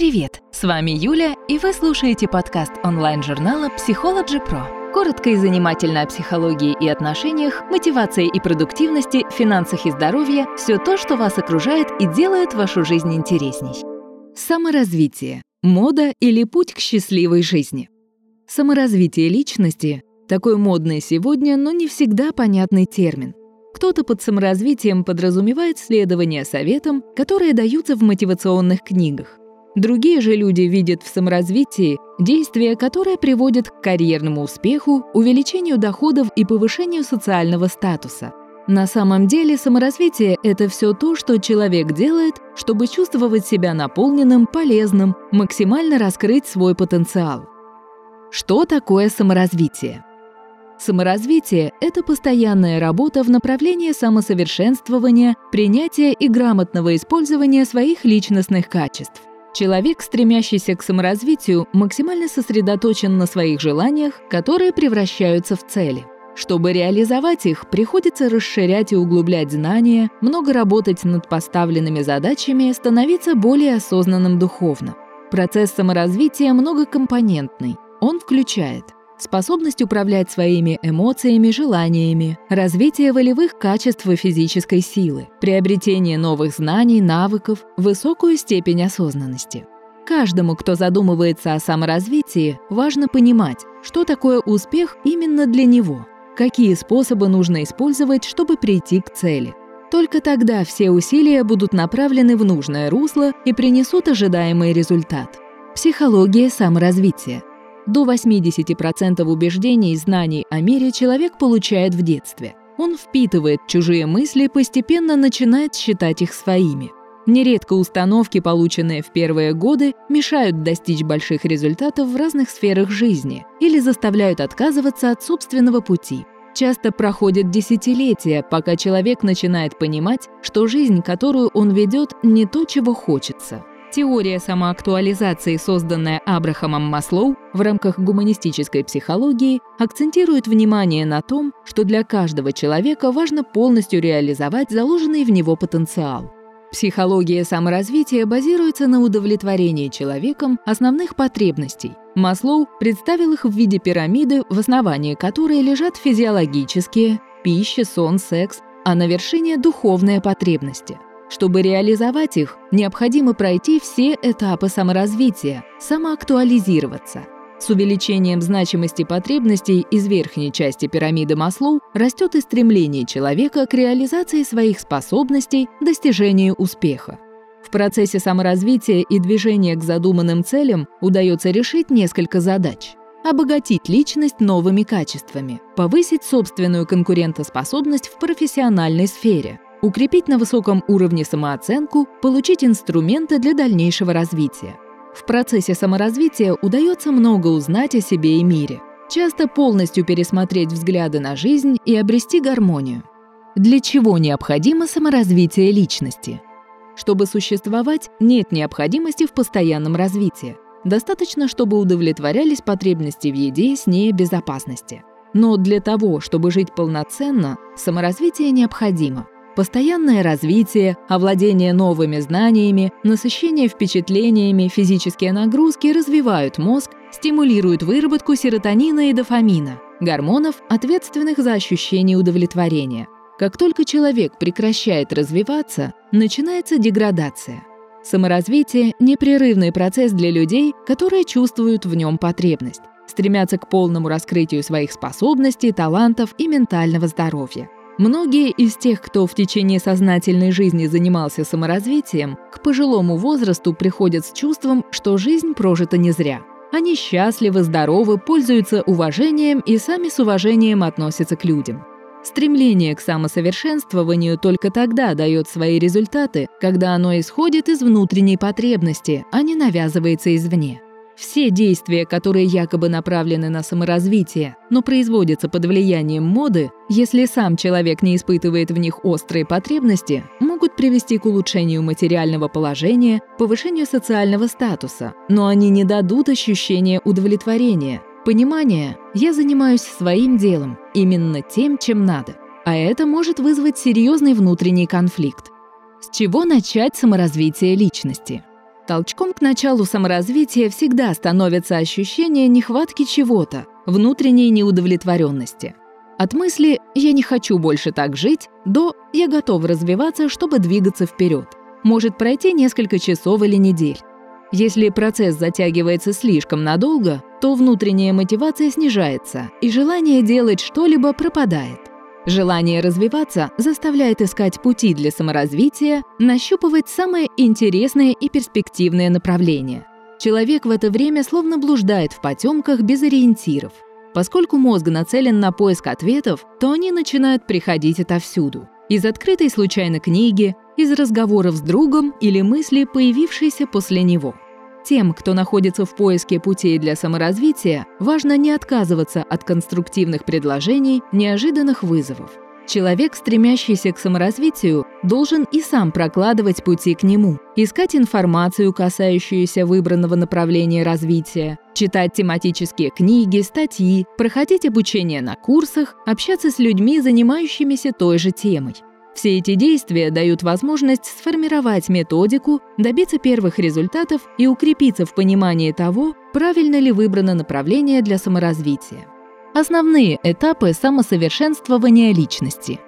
Привет! С вами Юля, и вы слушаете подкаст онлайн-журнала Psychology Pro. Коротко и занимательно о психологии и отношениях, мотивации и продуктивности, финансах и здоровье – все то, что вас окружает и делает вашу жизнь интересней. Саморазвитие. Мода или путь к счастливой жизни. Саморазвитие личности – такой модный сегодня, но не всегда понятный термин. Кто-то под саморазвитием подразумевает следование советам, которые даются в мотивационных книгах. Другие же люди видят в саморазвитии действия, которые приводят к карьерному успеху, увеличению доходов и повышению социального статуса. На самом деле саморазвитие — это все то, что человек делает, чтобы чувствовать себя наполненным, полезным, максимально раскрыть свой потенциал. Что такое саморазвитие? Саморазвитие — это постоянная работа в направлении самосовершенствования, принятия и грамотного использования своих личностных качеств. Человек, стремящийся к саморазвитию, максимально сосредоточен на своих желаниях, которые превращаются в цели. Чтобы реализовать их, приходится расширять и углублять знания, много работать над поставленными задачами, становиться более осознанным духовно. Процесс саморазвития многокомпонентный. Он включает способность управлять своими эмоциями, желаниями, развитие волевых качеств и физической силы, приобретение новых знаний, навыков, высокую степень осознанности. Каждому, кто задумывается о саморазвитии, важно понимать, что такое успех именно для него, какие способы нужно использовать, чтобы прийти к цели. Только тогда все усилия будут направлены в нужное русло и принесут ожидаемый результат. Психология саморазвития – до 80% убеждений и знаний о мире человек получает в детстве. Он впитывает чужие мысли, постепенно начинает считать их своими. Нередко установки, полученные в первые годы, мешают достичь больших результатов в разных сферах жизни или заставляют отказываться от собственного пути. Часто проходят десятилетия, пока человек начинает понимать, что жизнь, которую он ведет, не то, чего хочется. Теория самоактуализации, созданная Абрахамом Маслоу в рамках гуманистической психологии, акцентирует внимание на том, что для каждого человека важно полностью реализовать заложенный в него потенциал. Психология саморазвития базируется на удовлетворении человеком основных потребностей. Маслоу представил их в виде пирамиды, в основании которой лежат физиологические – пища, сон, секс, а на вершине – духовные потребности – чтобы реализовать их, необходимо пройти все этапы саморазвития, самоактуализироваться. С увеличением значимости потребностей из верхней части пирамиды Маслоу растет и стремление человека к реализации своих способностей, достижению успеха. В процессе саморазвития и движения к задуманным целям удается решить несколько задач. Обогатить личность новыми качествами, повысить собственную конкурентоспособность в профессиональной сфере – укрепить на высоком уровне самооценку, получить инструменты для дальнейшего развития. В процессе саморазвития удается много узнать о себе и мире, часто полностью пересмотреть взгляды на жизнь и обрести гармонию. Для чего необходимо саморазвитие личности? Чтобы существовать, нет необходимости в постоянном развитии. Достаточно, чтобы удовлетворялись потребности в еде, сне и безопасности. Но для того, чтобы жить полноценно, саморазвитие необходимо – Постоянное развитие, овладение новыми знаниями, насыщение впечатлениями, физические нагрузки развивают мозг, стимулируют выработку серотонина и дофамина, гормонов, ответственных за ощущение удовлетворения. Как только человек прекращает развиваться, начинается деградация. Саморазвитие – непрерывный процесс для людей, которые чувствуют в нем потребность, стремятся к полному раскрытию своих способностей, талантов и ментального здоровья. Многие из тех, кто в течение сознательной жизни занимался саморазвитием, к пожилому возрасту приходят с чувством, что жизнь прожита не зря. Они счастливы, здоровы, пользуются уважением и сами с уважением относятся к людям. Стремление к самосовершенствованию только тогда дает свои результаты, когда оно исходит из внутренней потребности, а не навязывается извне. Все действия, которые якобы направлены на саморазвитие, но производятся под влиянием моды, если сам человек не испытывает в них острые потребности, могут привести к улучшению материального положения, повышению социального статуса, но они не дадут ощущения удовлетворения, понимания «я занимаюсь своим делом, именно тем, чем надо». А это может вызвать серьезный внутренний конфликт. С чего начать саморазвитие личности? Толчком к началу саморазвития всегда становится ощущение нехватки чего-то, внутренней неудовлетворенности. От мысли «я не хочу больше так жить» до «я готов развиваться, чтобы двигаться вперед» может пройти несколько часов или недель. Если процесс затягивается слишком надолго, то внутренняя мотивация снижается, и желание делать что-либо пропадает. Желание развиваться заставляет искать пути для саморазвития, нащупывать самое интересное и перспективное направление. Человек в это время словно блуждает в потемках без ориентиров. Поскольку мозг нацелен на поиск ответов, то они начинают приходить отовсюду. Из открытой случайно книги, из разговоров с другом или мысли, появившейся после него. Тем, кто находится в поиске путей для саморазвития, важно не отказываться от конструктивных предложений, неожиданных вызовов. Человек, стремящийся к саморазвитию, должен и сам прокладывать пути к нему, искать информацию, касающуюся выбранного направления развития, читать тематические книги, статьи, проходить обучение на курсах, общаться с людьми, занимающимися той же темой. Все эти действия дают возможность сформировать методику, добиться первых результатов и укрепиться в понимании того, правильно ли выбрано направление для саморазвития. Основные этапы самосовершенствования личности.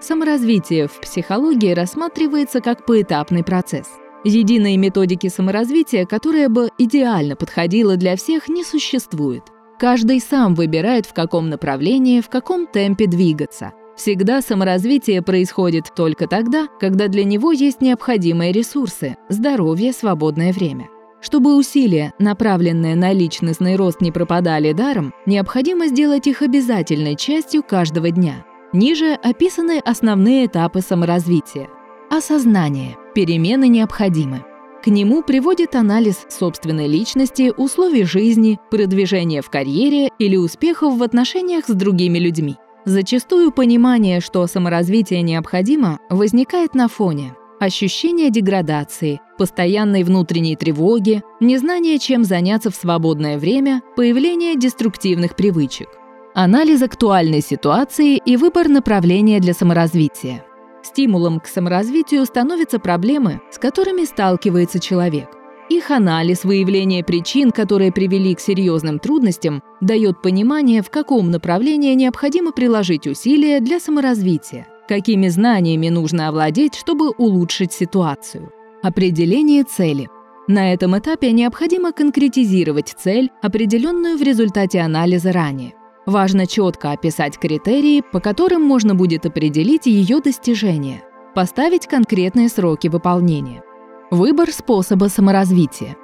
Саморазвитие в психологии рассматривается как поэтапный процесс. Единой методики саморазвития, которая бы идеально подходила для всех, не существует. Каждый сам выбирает, в каком направлении, в каком темпе двигаться – Всегда саморазвитие происходит только тогда, когда для него есть необходимые ресурсы – здоровье, свободное время. Чтобы усилия, направленные на личностный рост, не пропадали даром, необходимо сделать их обязательной частью каждого дня. Ниже описаны основные этапы саморазвития. Осознание. Перемены необходимы. К нему приводит анализ собственной личности, условий жизни, продвижения в карьере или успехов в отношениях с другими людьми. Зачастую понимание, что саморазвитие необходимо, возникает на фоне ощущения деградации, постоянной внутренней тревоги, незнания, чем заняться в свободное время, появления деструктивных привычек. Анализ актуальной ситуации и выбор направления для саморазвития. Стимулом к саморазвитию становятся проблемы, с которыми сталкивается человек. Их анализ, выявление причин, которые привели к серьезным трудностям, дает понимание, в каком направлении необходимо приложить усилия для саморазвития, какими знаниями нужно овладеть, чтобы улучшить ситуацию. Определение цели. На этом этапе необходимо конкретизировать цель, определенную в результате анализа ранее. Важно четко описать критерии, по которым можно будет определить ее достижение, поставить конкретные сроки выполнения. Выбор способа саморазвития.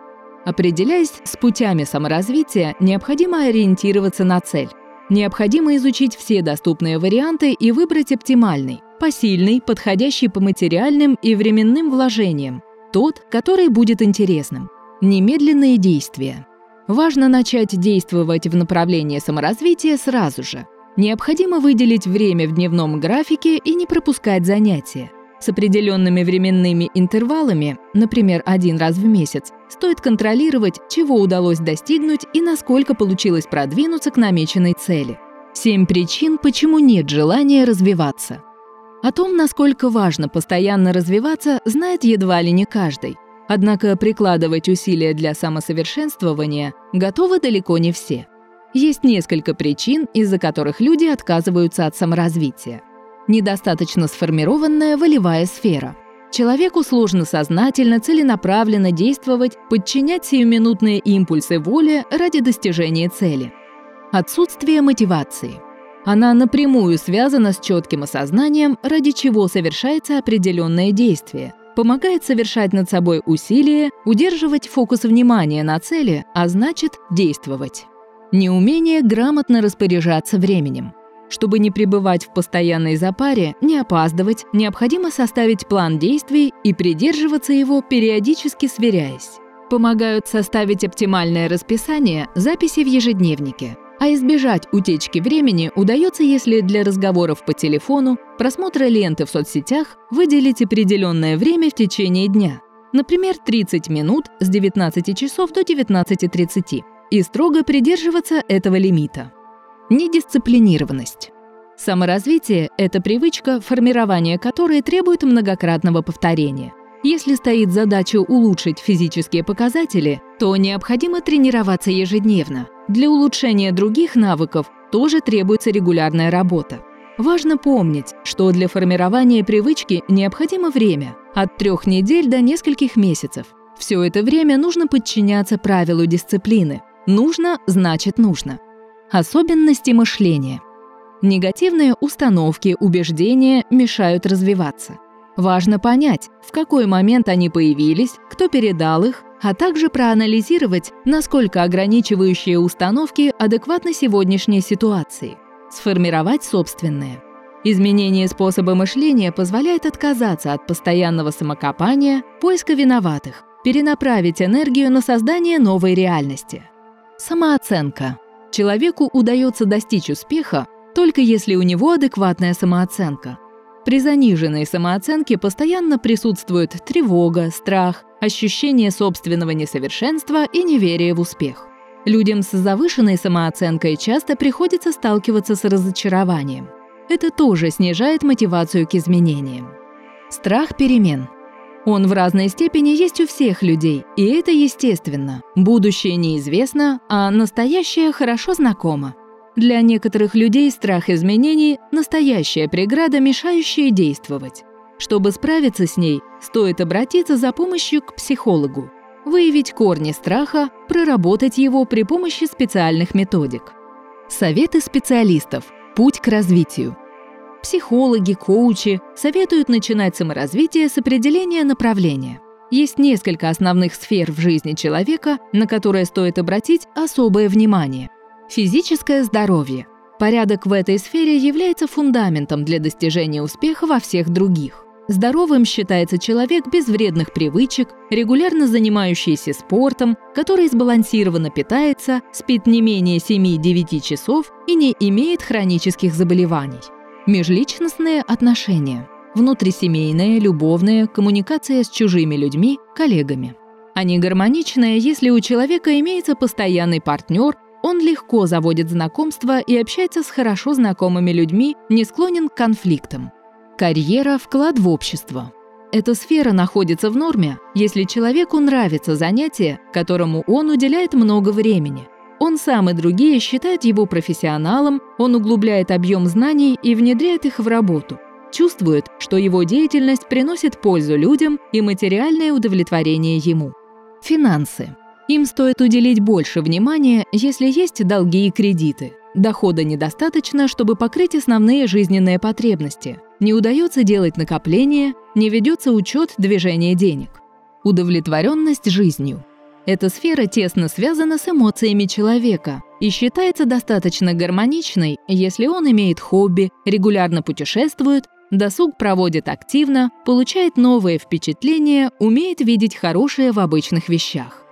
Определяясь с путями саморазвития, необходимо ориентироваться на цель. Необходимо изучить все доступные варианты и выбрать оптимальный, посильный, подходящий по материальным и временным вложениям, тот, который будет интересным. Немедленные действия. Важно начать действовать в направлении саморазвития сразу же. Необходимо выделить время в дневном графике и не пропускать занятия. С определенными временными интервалами, например, один раз в месяц, стоит контролировать, чего удалось достигнуть и насколько получилось продвинуться к намеченной цели. Семь причин, почему нет желания развиваться. О том, насколько важно постоянно развиваться, знает едва ли не каждый. Однако прикладывать усилия для самосовершенствования готовы далеко не все. Есть несколько причин, из-за которых люди отказываются от саморазвития недостаточно сформированная волевая сфера. Человеку сложно сознательно, целенаправленно действовать, подчинять сиюминутные импульсы воли ради достижения цели. Отсутствие мотивации. Она напрямую связана с четким осознанием, ради чего совершается определенное действие, помогает совершать над собой усилия, удерживать фокус внимания на цели, а значит действовать. Неумение грамотно распоряжаться временем. Чтобы не пребывать в постоянной запаре, не опаздывать, необходимо составить план действий и придерживаться его, периодически сверяясь. Помогают составить оптимальное расписание записи в ежедневнике. А избежать утечки времени удается, если для разговоров по телефону, просмотра ленты в соцсетях выделить определенное время в течение дня. Например, 30 минут с 19 часов до 19.30 и строго придерживаться этого лимита. Недисциплинированность. Саморазвитие – это привычка, формирование которой требует многократного повторения. Если стоит задача улучшить физические показатели, то необходимо тренироваться ежедневно. Для улучшения других навыков тоже требуется регулярная работа. Важно помнить, что для формирования привычки необходимо время – от трех недель до нескольких месяцев. Все это время нужно подчиняться правилу дисциплины. Нужно – значит нужно. Особенности мышления. Негативные установки, убеждения мешают развиваться. Важно понять, в какой момент они появились, кто передал их, а также проанализировать, насколько ограничивающие установки адекватны сегодняшней ситуации – сформировать собственные. Изменение способа мышления позволяет отказаться от постоянного самокопания, поиска виноватых, перенаправить энергию на создание новой реальности. Самооценка. Человеку удается достичь успеха только если у него адекватная самооценка. При заниженной самооценке постоянно присутствует тревога, страх, ощущение собственного несовершенства и неверие в успех. Людям с завышенной самооценкой часто приходится сталкиваться с разочарованием. Это тоже снижает мотивацию к изменениям. Страх перемен. Он в разной степени есть у всех людей, и это естественно. Будущее неизвестно, а настоящее хорошо знакомо. Для некоторых людей страх изменений – настоящая преграда, мешающая действовать. Чтобы справиться с ней, стоит обратиться за помощью к психологу выявить корни страха, проработать его при помощи специальных методик. Советы специалистов. Путь к развитию. Психологи, коучи советуют начинать саморазвитие с определения направления. Есть несколько основных сфер в жизни человека, на которые стоит обратить особое внимание. Физическое здоровье. Порядок в этой сфере является фундаментом для достижения успеха во всех других. Здоровым считается человек без вредных привычек, регулярно занимающийся спортом, который сбалансированно питается, спит не менее 7-9 часов и не имеет хронических заболеваний. Межличностные отношения. Внутрисемейная, любовная, коммуникация с чужими людьми, коллегами. Они гармоничные, если у человека имеется постоянный партнер, он легко заводит знакомства и общается с хорошо знакомыми людьми, не склонен к конфликтам. Карьера – вклад в общество. Эта сфера находится в норме, если человеку нравится занятие, которому он уделяет много времени. Он сам и другие считают его профессионалом, он углубляет объем знаний и внедряет их в работу. Чувствует, что его деятельность приносит пользу людям и материальное удовлетворение ему. Финансы. Им стоит уделить больше внимания, если есть долги и кредиты. Дохода недостаточно, чтобы покрыть основные жизненные потребности – не удается делать накопления, не ведется учет движения денег. Удовлетворенность жизнью. Эта сфера тесно связана с эмоциями человека и считается достаточно гармоничной, если он имеет хобби, регулярно путешествует, досуг проводит активно, получает новые впечатления, умеет видеть хорошее в обычных вещах.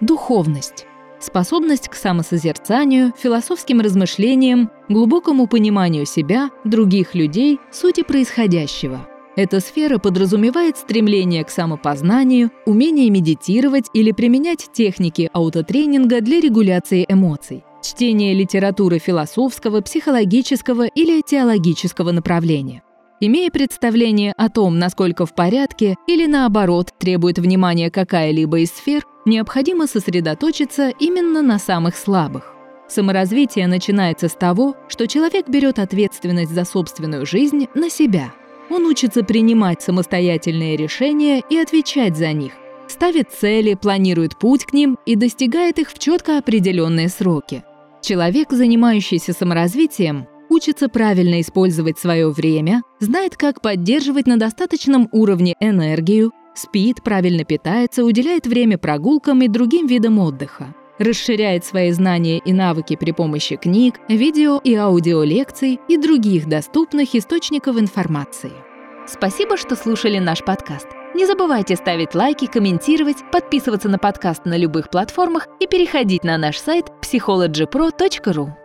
Духовность способность к самосозерцанию, философским размышлениям, глубокому пониманию себя, других людей, сути происходящего. Эта сфера подразумевает стремление к самопознанию, умение медитировать или применять техники аутотренинга для регуляции эмоций, чтение литературы философского, психологического или теологического направления. Имея представление о том, насколько в порядке или наоборот требует внимания какая-либо из сфер, необходимо сосредоточиться именно на самых слабых. Саморазвитие начинается с того, что человек берет ответственность за собственную жизнь на себя. Он учится принимать самостоятельные решения и отвечать за них, ставит цели, планирует путь к ним и достигает их в четко определенные сроки. Человек, занимающийся саморазвитием, учится правильно использовать свое время, знает, как поддерживать на достаточном уровне энергию, спит, правильно питается, уделяет время прогулкам и другим видам отдыха. Расширяет свои знания и навыки при помощи книг, видео и аудиолекций и других доступных источников информации. Спасибо, что слушали наш подкаст. Не забывайте ставить лайки, комментировать, подписываться на подкаст на любых платформах и переходить на наш сайт psychologypro.ru.